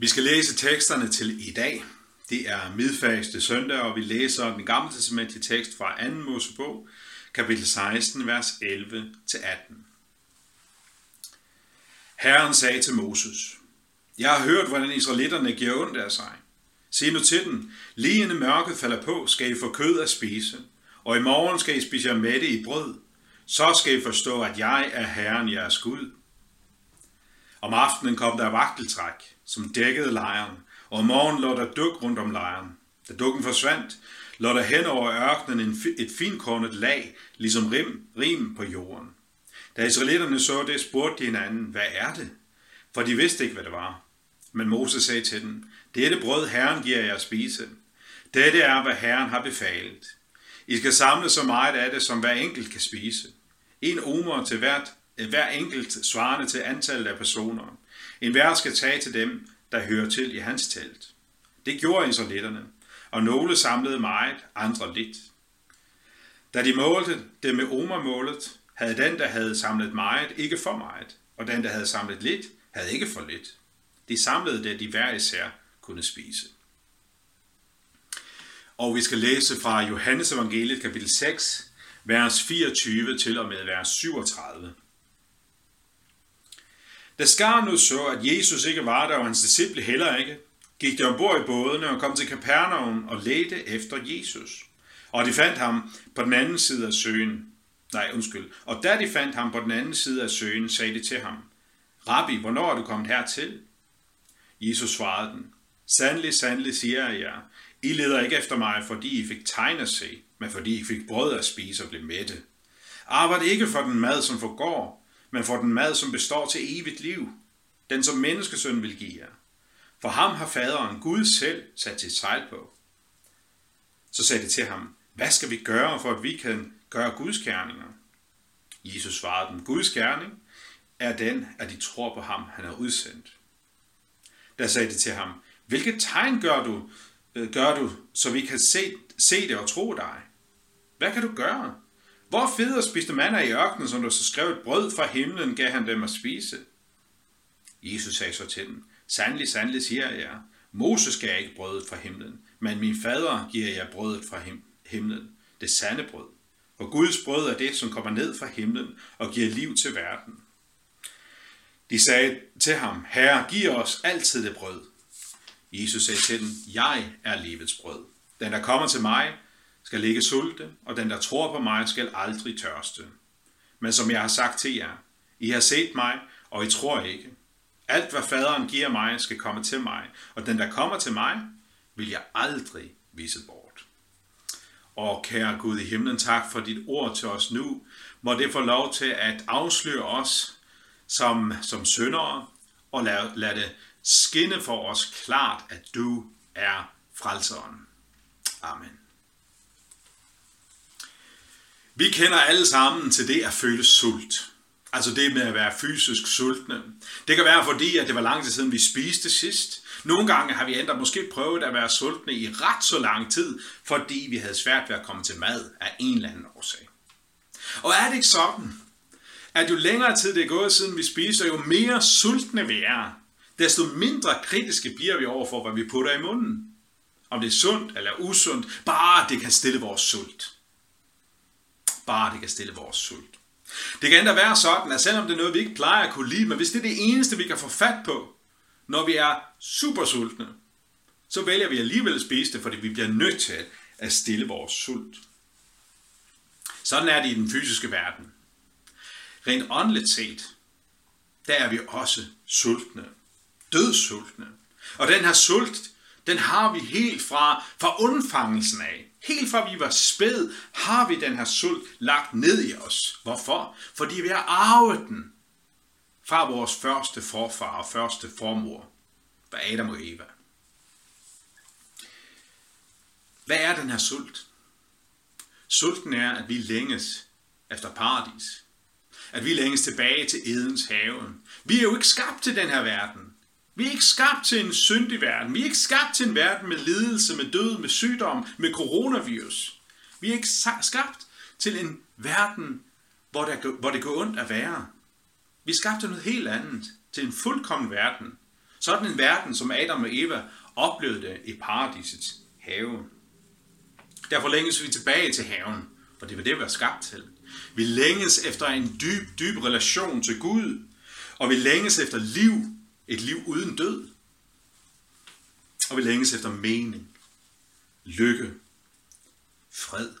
Vi skal læse teksterne til i dag. Det er midfaste søndag, og vi læser den gamle testamentlige tekst fra 2. Mosebog, kapitel 16, vers 11-18. Herren sagde til Moses, Jeg har hørt, hvordan israelitterne giver ondt af sig. Sig nu til den, lige inden mørket falder på, skal I få kød at spise, og i morgen skal I spise jer mætte i brød. Så skal I forstå, at jeg er Herren jeres Gud. Om aftenen kom der vagteltræk, som dækkede lejren, og om morgenen lå der duk rundt om lejren. Da dukken forsvandt, lå der hen over ørkenen et finkornet lag, ligesom rim, rim på jorden. Da israelitterne så det, spurgte de hinanden, hvad er det? For de vidste ikke, hvad det var. Men Moses sagde til dem, dette brød Herren giver jer at spise. Dette er, hvad Herren har befalet. I skal samle så meget af det, som hver enkelt kan spise. En omer til hvert, hver enkelt svarende til antallet af personer. En hver skal tage til dem, der hører til i hans telt. Det gjorde israelitterne, og nogle samlede meget, andre lidt. Da de målte det med omermålet, havde den, der havde samlet meget, ikke for meget, og den, der havde samlet lidt, havde ikke for lidt. De samlede det, de hver især kunne spise. Og vi skal læse fra Johannes evangeliet kapitel 6, vers 24 til og med vers 37. Da skaren nu så, at Jesus ikke var der, og hans disciple heller ikke, gik de ombord i bådene og kom til Kapernaum og ledte efter Jesus. Og de fandt ham på den anden side af søen. Nej, undskyld. Og da de fandt ham på den anden side af søen, sagde de til ham, Rabbi, hvornår er du kommet hertil? Jesus svarede den, Sandelig, sandelig siger jeg jer, I leder ikke efter mig, fordi I fik tegn at se, men fordi I fik brød at spise og blev mætte. Arbejd ikke for den mad, som forgår, men for den mad, som består til evigt liv, den som menneskesøn vil give jer. For ham har faderen Gud selv sat til sejl på. Så sagde det til ham, hvad skal vi gøre, for at vi kan gøre Guds gerninger? Jesus svarede dem, Guds gerning er den, at de tror på ham, han har udsendt. Der sagde de til ham, hvilket tegn gør du, øh, gør du, så vi kan se, se det og tro dig? Hvad kan du gøre? Hvor feder spiste manna i ørkenen, som der så skrev et brød fra himlen, gav han dem at spise? Jesus sagde så til dem, Sandelig, sandelig siger jeg jer, Moses gav ikke brødet fra himlen, men min fader giver jer brødet fra himlen, det sande brød. For Guds brød er det, som kommer ned fra himlen og giver liv til verden. De sagde til ham, Herre, giv os altid det brød. Jesus sagde til dem, jeg er livets brød. Den, der kommer til mig, skal ligge sulte, og den, der tror på mig, skal aldrig tørste. Men som jeg har sagt til jer, I har set mig, og I tror ikke. Alt, hvad faderen giver mig, skal komme til mig, og den, der kommer til mig, vil jeg aldrig vise bort. Og kære Gud i himlen, tak for dit ord til os nu. Må det få lov til at afsløre os som, som syndere, og lad, lad det skinne for os klart, at du er frelseren. Amen. Vi kender alle sammen til det at føle sult. Altså det med at være fysisk sultne. Det kan være fordi, at det var lang tid siden, vi spiste sidst. Nogle gange har vi endda måske prøvet at være sultne i ret så lang tid, fordi vi havde svært ved at komme til mad af en eller anden årsag. Og er det ikke sådan, at jo længere tid det er gået siden vi spiser, jo mere sultne vi er, desto mindre kritiske bliver vi over for, hvad vi putter i munden. Om det er sundt eller usundt, bare det kan stille vores sult. Bare det kan stille vores sult. Det kan endda være sådan, at selvom det er noget, vi ikke plejer at kunne lide, men hvis det er det eneste, vi kan få fat på, når vi er super sultne, så vælger vi alligevel at spise det, fordi vi bliver nødt til at stille vores sult. Sådan er det i den fysiske verden. Rent åndeligt set, der er vi også sultne. Dødsultne. Og den her sult, den har vi helt fra, fra undfangelsen af. Helt fra vi var spæd, har vi den her sult lagt ned i os. Hvorfor? Fordi vi har arvet den fra vores første forfar og første formor, fra Adam og Eva. Hvad er den her sult? Sulten er, at vi længes efter paradis. At vi længes tilbage til Edens have. Vi er jo ikke skabt til den her verden. Vi er ikke skabt til en syndig verden. Vi er ikke skabt til en verden med lidelse, med død, med sygdom, med coronavirus. Vi er ikke skabt til en verden, hvor, der, hvor det går ondt at være. Vi er skabt til noget helt andet. Til en fuldkommen verden, Sådan en verden, som Adam og Eva oplevede det i paradisets have. Derfor længes vi tilbage til haven, for det var det, vi var skabt til. Vi længes efter en dyb, dyb relation til Gud, og vi længes efter liv, et liv uden død. Og vi længes efter mening, lykke, fred.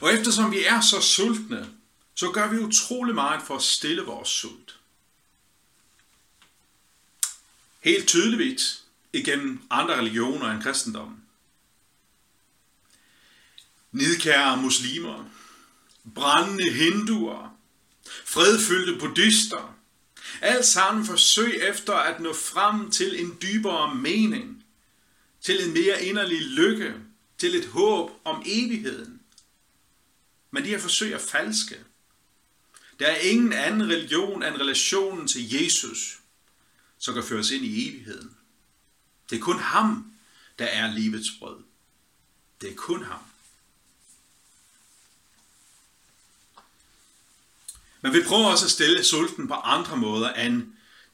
Og eftersom vi er så sultne, så gør vi utrolig meget for at stille vores sult. Helt tydeligt igennem andre religioner end kristendommen. Nidkære muslimer, brændende hinduer, fredfyldte buddhister, alt sammen forsøg efter at nå frem til en dybere mening, til en mere inderlig lykke, til et håb om evigheden. Men de her forsøg er falske. Der er ingen anden religion end relationen til Jesus, som kan føres ind i evigheden. Det er kun ham, der er livets brød. Det er kun ham. Men vi prøver også at stille sulten på andre måder end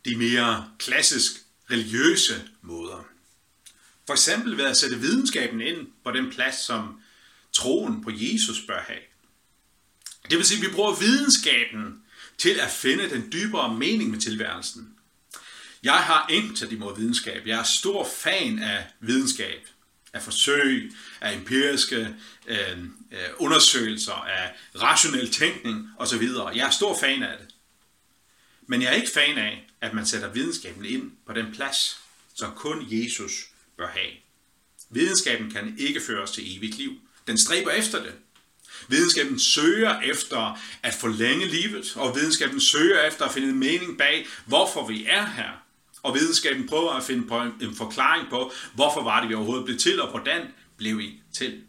de mere klassisk religiøse måder. For eksempel ved at sætte videnskaben ind på den plads, som troen på Jesus bør have. Det vil sige, at vi bruger videnskaben til at finde den dybere mening med tilværelsen. Jeg har intet imod videnskab. Jeg er stor fan af videnskab, af forsøg, af empiriske øh, øh undersøgelser, af rationel tænkning osv. Jeg er stor fan af det. Men jeg er ikke fan af, at man sætter videnskaben ind på den plads, som kun Jesus bør have. Videnskaben kan ikke føre os til evigt liv. Den stræber efter det. Videnskaben søger efter at forlænge livet, og videnskaben søger efter at finde mening bag, hvorfor vi er her. Og videnskaben prøver at finde på en forklaring på, hvorfor var det, vi overhovedet blev til, og hvordan blev vi til.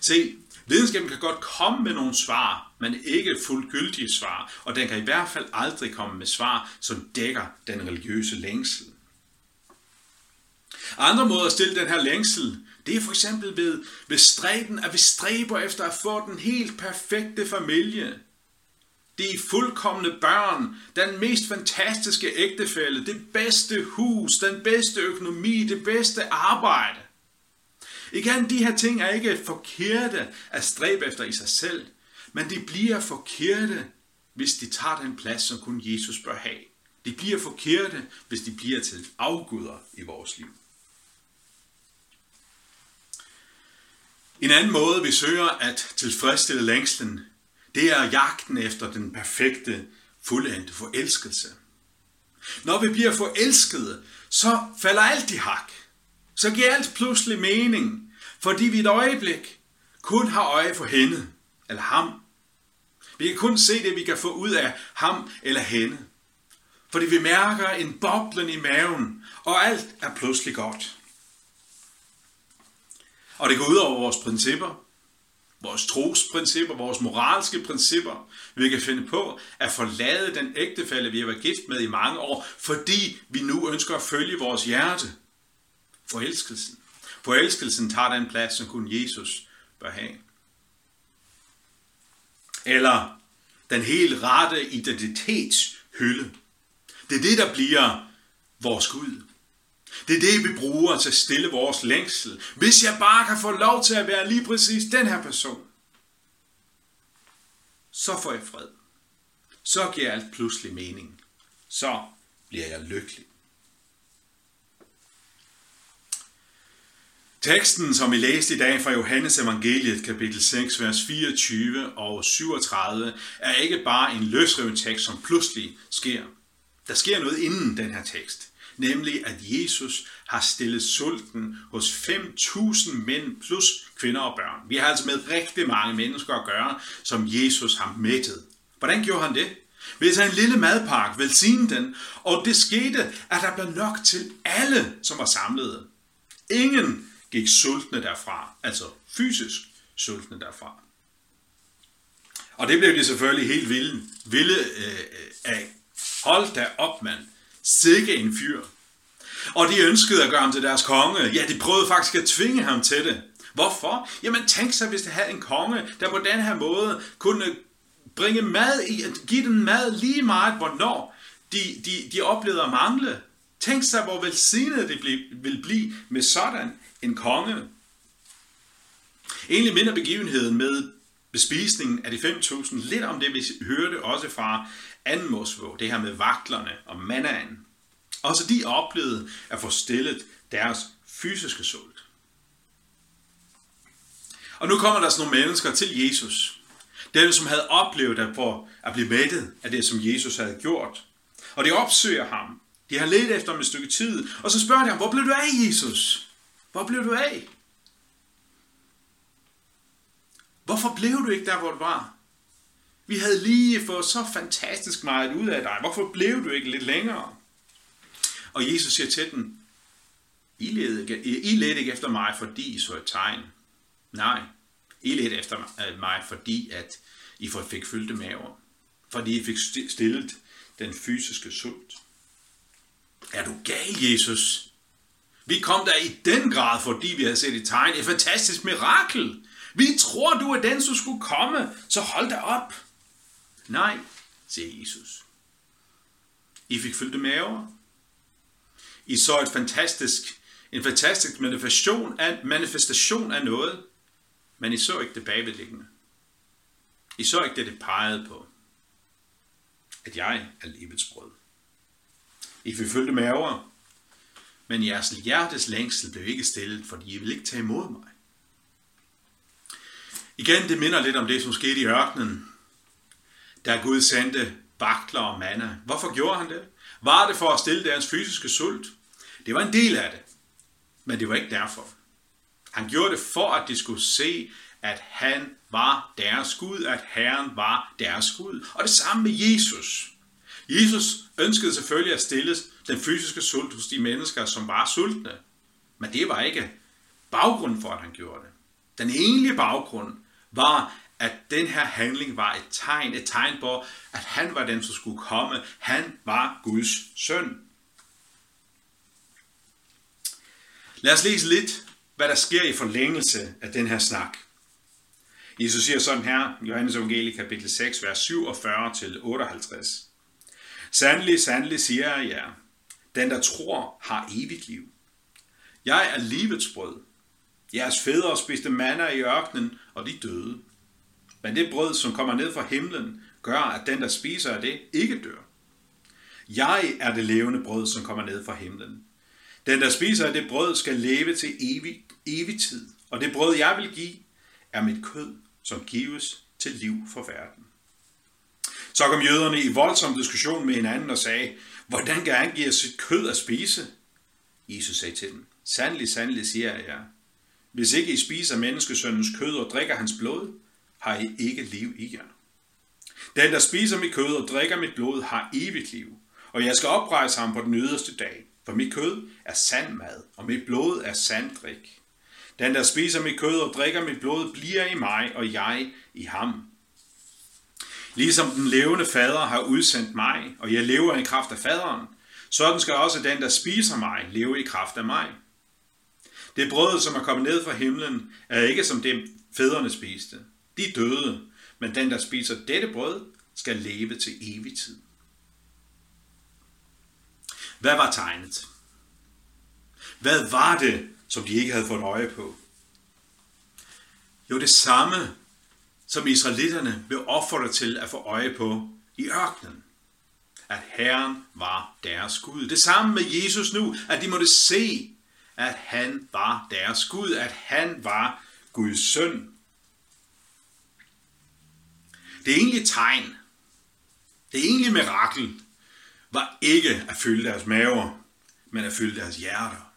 Se, videnskaben kan godt komme med nogle svar, men ikke fuldgyldige svar, og den kan i hvert fald aldrig komme med svar, som dækker den religiøse længsel. Andre måder at stille den her længsel, det er for eksempel ved, ved stræben, at vi stræber efter at få den helt perfekte familie, de fuldkommende børn, den mest fantastiske ægtefælle, det bedste hus, den bedste økonomi, det bedste arbejde. Igen, de her ting er ikke forkerte at stræbe efter i sig selv, men de bliver forkerte, hvis de tager den plads, som kun Jesus bør have. De bliver forkerte, hvis de bliver til afguder i vores liv. En anden måde, vi søger at tilfredsstille længslen, det er jagten efter den perfekte, fuldendte forelskelse. Når vi bliver forelskede, så falder alt i hak. Så giver alt pludselig mening, fordi vi et øjeblik kun har øje for hende eller ham. Vi kan kun se det, vi kan få ud af ham eller hende. Fordi vi mærker en boblen i maven, og alt er pludselig godt. Og det går ud over vores principper, vores trosprincipper, vores moralske principper. Vi kan finde på at forlade den ægtefælde, vi har været gift med i mange år, fordi vi nu ønsker at følge vores hjerte. Forelskelsen. Forelskelsen tager den plads, som kun Jesus bør have. Eller den helt rette identitetshylde. Det er det, der bliver vores Gud. Det er det, vi bruger til at stille vores længsel. Hvis jeg bare kan få lov til at være lige præcis den her person, så får jeg fred. Så giver alt pludselig mening. Så bliver jeg lykkelig. Teksten, som vi læste i dag fra Johannes evangeliet, kapitel 6, vers 24 og 37, er ikke bare en løsreven tekst, som pludselig sker. Der sker noget inden den her tekst nemlig at Jesus har stillet sulten hos 5.000 mænd plus kvinder og børn. Vi har altså med rigtig mange mennesker at gøre, som Jesus har mættet. Hvordan gjorde han det? Ved at tage en lille madpakke, velsigne den, og det skete, at der blev nok til alle, som var samlede. Ingen gik sultne derfra, altså fysisk sultne derfra. Og det blev de selvfølgelig helt vilde, vilde øh, øh af. Hold da op, mand. Sikke en fyr. Og de ønskede at gøre ham til deres konge. Ja, de prøvede faktisk at tvinge ham til det. Hvorfor? Jamen tænk sig, hvis det havde en konge, der på den her måde kunne bringe mad i, give dem mad lige meget, hvornår de, de, de oplevede at mangle. Tænk sig, hvor velsignet det vil blive med sådan en konge. Egentlig minder begivenheden med bespisningen af de 5.000 lidt om det, vi hørte også fra anden Mosebog, det her med vaklerne og mannaen. Også de oplevede at få stillet deres fysiske sult. Og nu kommer der sådan nogle mennesker til Jesus. Dem, som havde oplevet at, få at blive mættet af det, som Jesus havde gjort. Og de opsøger ham. De har let efter ham et stykke tid. Og så spørger de ham, hvor blev du af, Jesus? Hvor blev du af? Hvorfor blev du ikke der, hvor du var? Vi havde lige fået så fantastisk meget ud af dig. Hvorfor blev du ikke lidt længere? Og Jesus siger til dem, I led ikke, I led ikke efter mig, fordi I så et tegn. Nej, I led efter mig, øh, fordi at I fik fyldte maver. Fordi I fik stillet den fysiske sult. Er du gal, Jesus? Vi kom der i den grad, fordi vi havde set et tegn. Et fantastisk mirakel. Vi tror, du er den, som skulle komme, så hold dig op. Nej, siger Jesus. I fik fyldte maver. I så et fantastisk, en fantastisk manifestation af, manifestation af noget, men I så ikke det bagvedliggende. I så ikke det, det pegede på. At jeg er livets brød. I fik fyldte maver, men jeres hjertes længsel blev ikke stillet, fordi I ville ikke tage imod mig. Igen, det minder lidt om det, som skete i ørkenen, da Gud sendte bakler og manna. Hvorfor gjorde han det? Var det for at stille deres fysiske sult? Det var en del af det, men det var ikke derfor. Han gjorde det for, at de skulle se, at han var deres Gud, at Herren var deres Gud. Og det samme med Jesus. Jesus ønskede selvfølgelig at stille den fysiske sult hos de mennesker, som var sultne. Men det var ikke baggrunden for, at han gjorde det. Den egentlige baggrund var, at den her handling var et tegn, et tegn på, at han var den, som skulle komme. Han var Guds søn. Lad os læse lidt, hvad der sker i forlængelse af den her snak. Jesus siger sådan her, Johannes Evangelie kapitel 6, vers 47 til 58. Sandelig, sandelig siger jeg jer, den der tror har evigt liv. Jeg er livets brød. Jeres fædre spiste manna i ørkenen, og de døde. Men det brød, som kommer ned fra himlen, gør, at den, der spiser af det, ikke dør. Jeg er det levende brød, som kommer ned fra himlen. Den, der spiser af det brød, skal leve til evig, evig tid. Og det brød, jeg vil give, er mit kød, som gives til liv for verden. Så kom jøderne i voldsom diskussion med hinanden og sagde, hvordan kan han give sit kød at spise? Jesus sagde til dem, sandelig, sandelig siger jeg jer, hvis ikke I spiser menneskesøndens kød og drikker hans blod, har I ikke liv i jer. Den, der spiser mit kød og drikker mit blod, har evigt liv, og jeg skal oprejse ham på den yderste dag, for mit kød er sand mad, og mit blod er sand drik. Den, der spiser mit kød og drikker mit blod, bliver i mig, og jeg i ham. Ligesom den levende fader har udsendt mig, og jeg lever i kraft af faderen, sådan skal også den, der spiser mig, leve i kraft af mig. Det brød, som er kommet ned fra himlen, er ikke som det, fædrene spiste. De døde, men den, der spiser dette brød, skal leve til evig tid. Hvad var tegnet? Hvad var det, som de ikke havde fået øje på? Jo, det samme, som israelitterne blev opfordret til at få øje på i ørkenen. At Herren var deres Gud. Det samme med Jesus nu, at de måtte se, at han var deres Gud, at han var Guds søn. Det egentlige tegn, det egentlige mirakel, var ikke at fylde deres maver, men at fylde deres hjerter.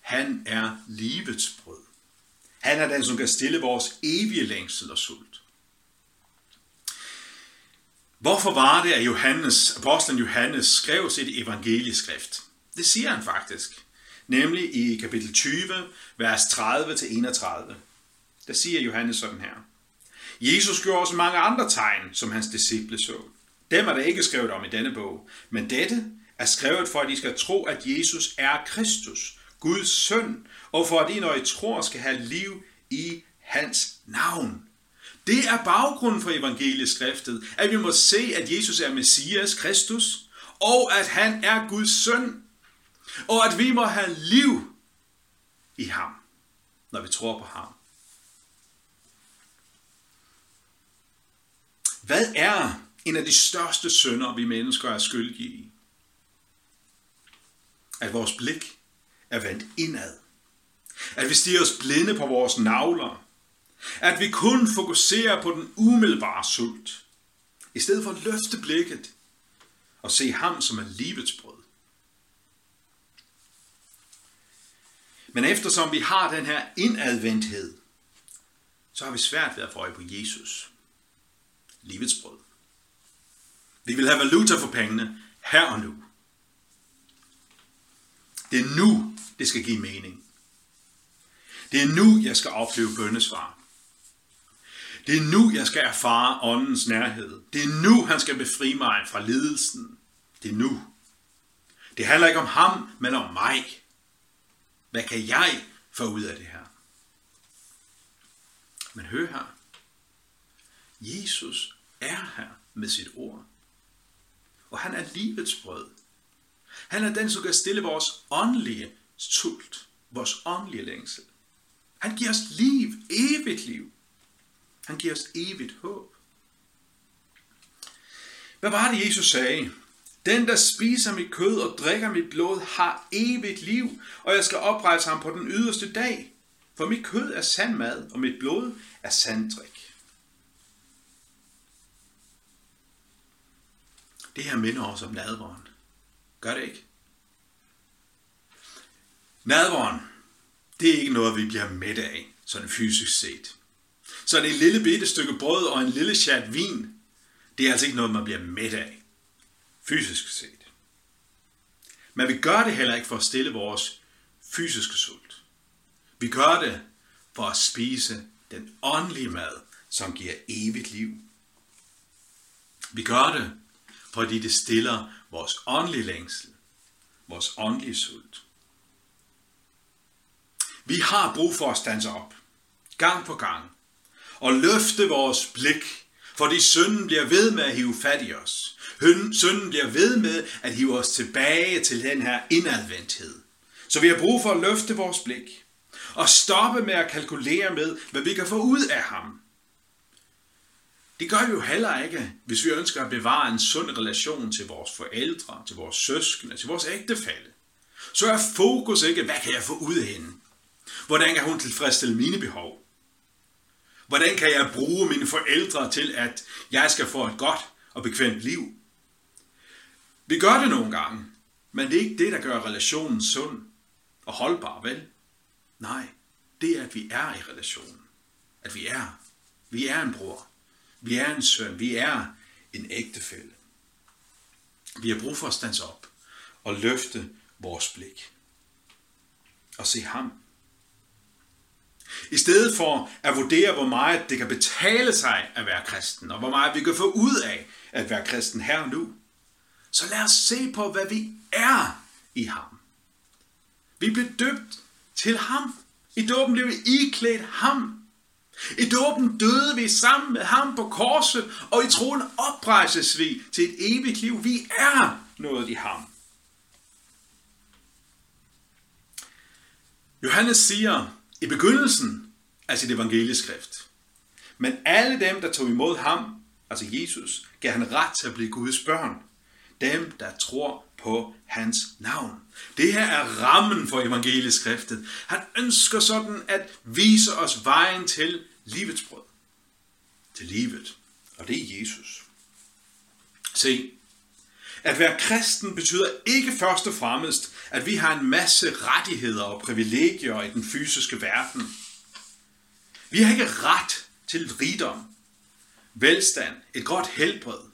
Han er livets brød. Han er den, som kan stille vores evige længsel og sult. Hvorfor var det, at Johannes, apostlen Johannes skrev sit evangelieskrift? Det siger han faktisk. Nemlig i kapitel 20, vers 30-31. Der siger Johannes sådan her. Jesus gjorde også mange andre tegn, som hans disciple så. Dem er der ikke skrevet om i denne bog, men dette er skrevet for, at I skal tro, at Jesus er Kristus, Guds søn, og for at I, når I tror, skal have liv i hans navn. Det er baggrunden for evangelieskriftet, at vi må se, at Jesus er Messias Kristus, og at han er Guds søn, og at vi må have liv i ham, når vi tror på ham. Hvad er en af de største synder, vi mennesker er skyldige i? At vores blik er vendt indad. At vi stiger os blinde på vores navler. At vi kun fokuserer på den umiddelbare sult. I stedet for at løfte blikket og se ham som er livets brød. Men eftersom vi har den her indadvendthed, så har vi svært ved at få øje på Jesus. Livets brød. Vi vil have valuta for pengene her og nu. Det er nu, det skal give mening. Det er nu, jeg skal opleve bøndesvar. Det er nu, jeg skal erfare åndens nærhed. Det er nu, han skal befri mig fra lidelsen. Det er nu. Det handler ikke om ham, men om mig. Hvad kan jeg få ud af det her? Men hør her. Jesus er her med sit ord. Og han er livets brød. Han er den, som kan stille vores åndelige sult, vores åndelige længsel. Han giver os liv, evigt liv. Han giver os evigt håb. Hvad var det, Jesus sagde? Den, der spiser mit kød og drikker mit blod, har evigt liv, og jeg skal oprejse ham på den yderste dag. For mit kød er sand mad, og mit blod er sanddrik. Det her minder os om nadvåren. Gør det ikke? Nadvåren, det er ikke noget, vi bliver mæt af, sådan fysisk set. Så det er et lille bitte stykke brød og en lille chat vin, det er altså ikke noget, man bliver mæt af, fysisk set. Men vi gør det heller ikke for at stille vores fysiske sult. Vi gør det for at spise den åndelige mad, som giver evigt liv. Vi gør det, fordi det stiller vores åndelige længsel, vores åndelige sult. Vi har brug for at stanse op, gang på gang, og løfte vores blik, fordi synden bliver ved med at hive fat i os sønnen bliver ved med at hive os tilbage til den her indadvendthed. Så vi har brug for at løfte vores blik og stoppe med at kalkulere med, hvad vi kan få ud af ham. Det gør vi jo heller ikke, hvis vi ønsker at bevare en sund relation til vores forældre, til vores søskende, til vores ægtefælle. Så er fokus ikke, hvad kan jeg få ud af hende? Hvordan kan hun tilfredsstille mine behov? Hvordan kan jeg bruge mine forældre til, at jeg skal få et godt og bekvemt liv? Vi gør det nogle gange, men det er ikke det, der gør relationen sund og holdbar, vel? Nej, det er, at vi er i relationen. At vi er. Vi er en bror. Vi er en søn. Vi er en ægtefælle. Vi har brug for at stands op og løfte vores blik. Og se ham i stedet for at vurdere, hvor meget det kan betale sig at være kristen, og hvor meget vi kan få ud af at være kristen her og nu, så lad os se på, hvad vi er i ham. Vi blev døbt til ham. I dåben blev vi iklædt ham. I dåben døde vi sammen med ham på korset, og i troen oprejses vi til et evigt liv. Vi er noget i ham. Johannes siger, i begyndelsen af sit evangelieskrift. Men alle dem, der tog imod ham, altså Jesus, gav han ret til at blive Guds børn. Dem, der tror på hans navn. Det her er rammen for evangelieskriftet. Han ønsker sådan at vise os vejen til livets brød. Til livet. Og det er Jesus. Se, at være kristen betyder ikke først og fremmest, at vi har en masse rettigheder og privilegier i den fysiske verden. Vi har ikke ret til rigdom, velstand, et godt helbred.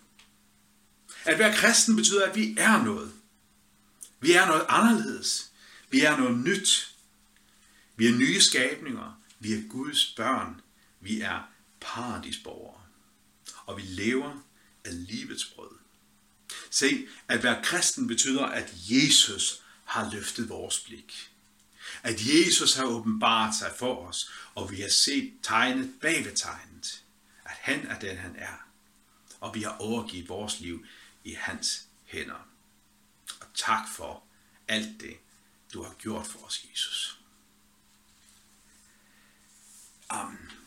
At være kristen betyder, at vi er noget. Vi er noget anderledes. Vi er noget nyt. Vi er nye skabninger. Vi er Guds børn. Vi er paradisborgere. Og vi lever af livets brød. Se, at være kristen betyder, at Jesus har løftet vores blik. At Jesus har åbenbart sig for os, og vi har set tegnet bag ved tegnet. At han er den, han er. Og vi har overgivet vores liv i hans hænder. Og tak for alt det, du har gjort for os, Jesus. Amen.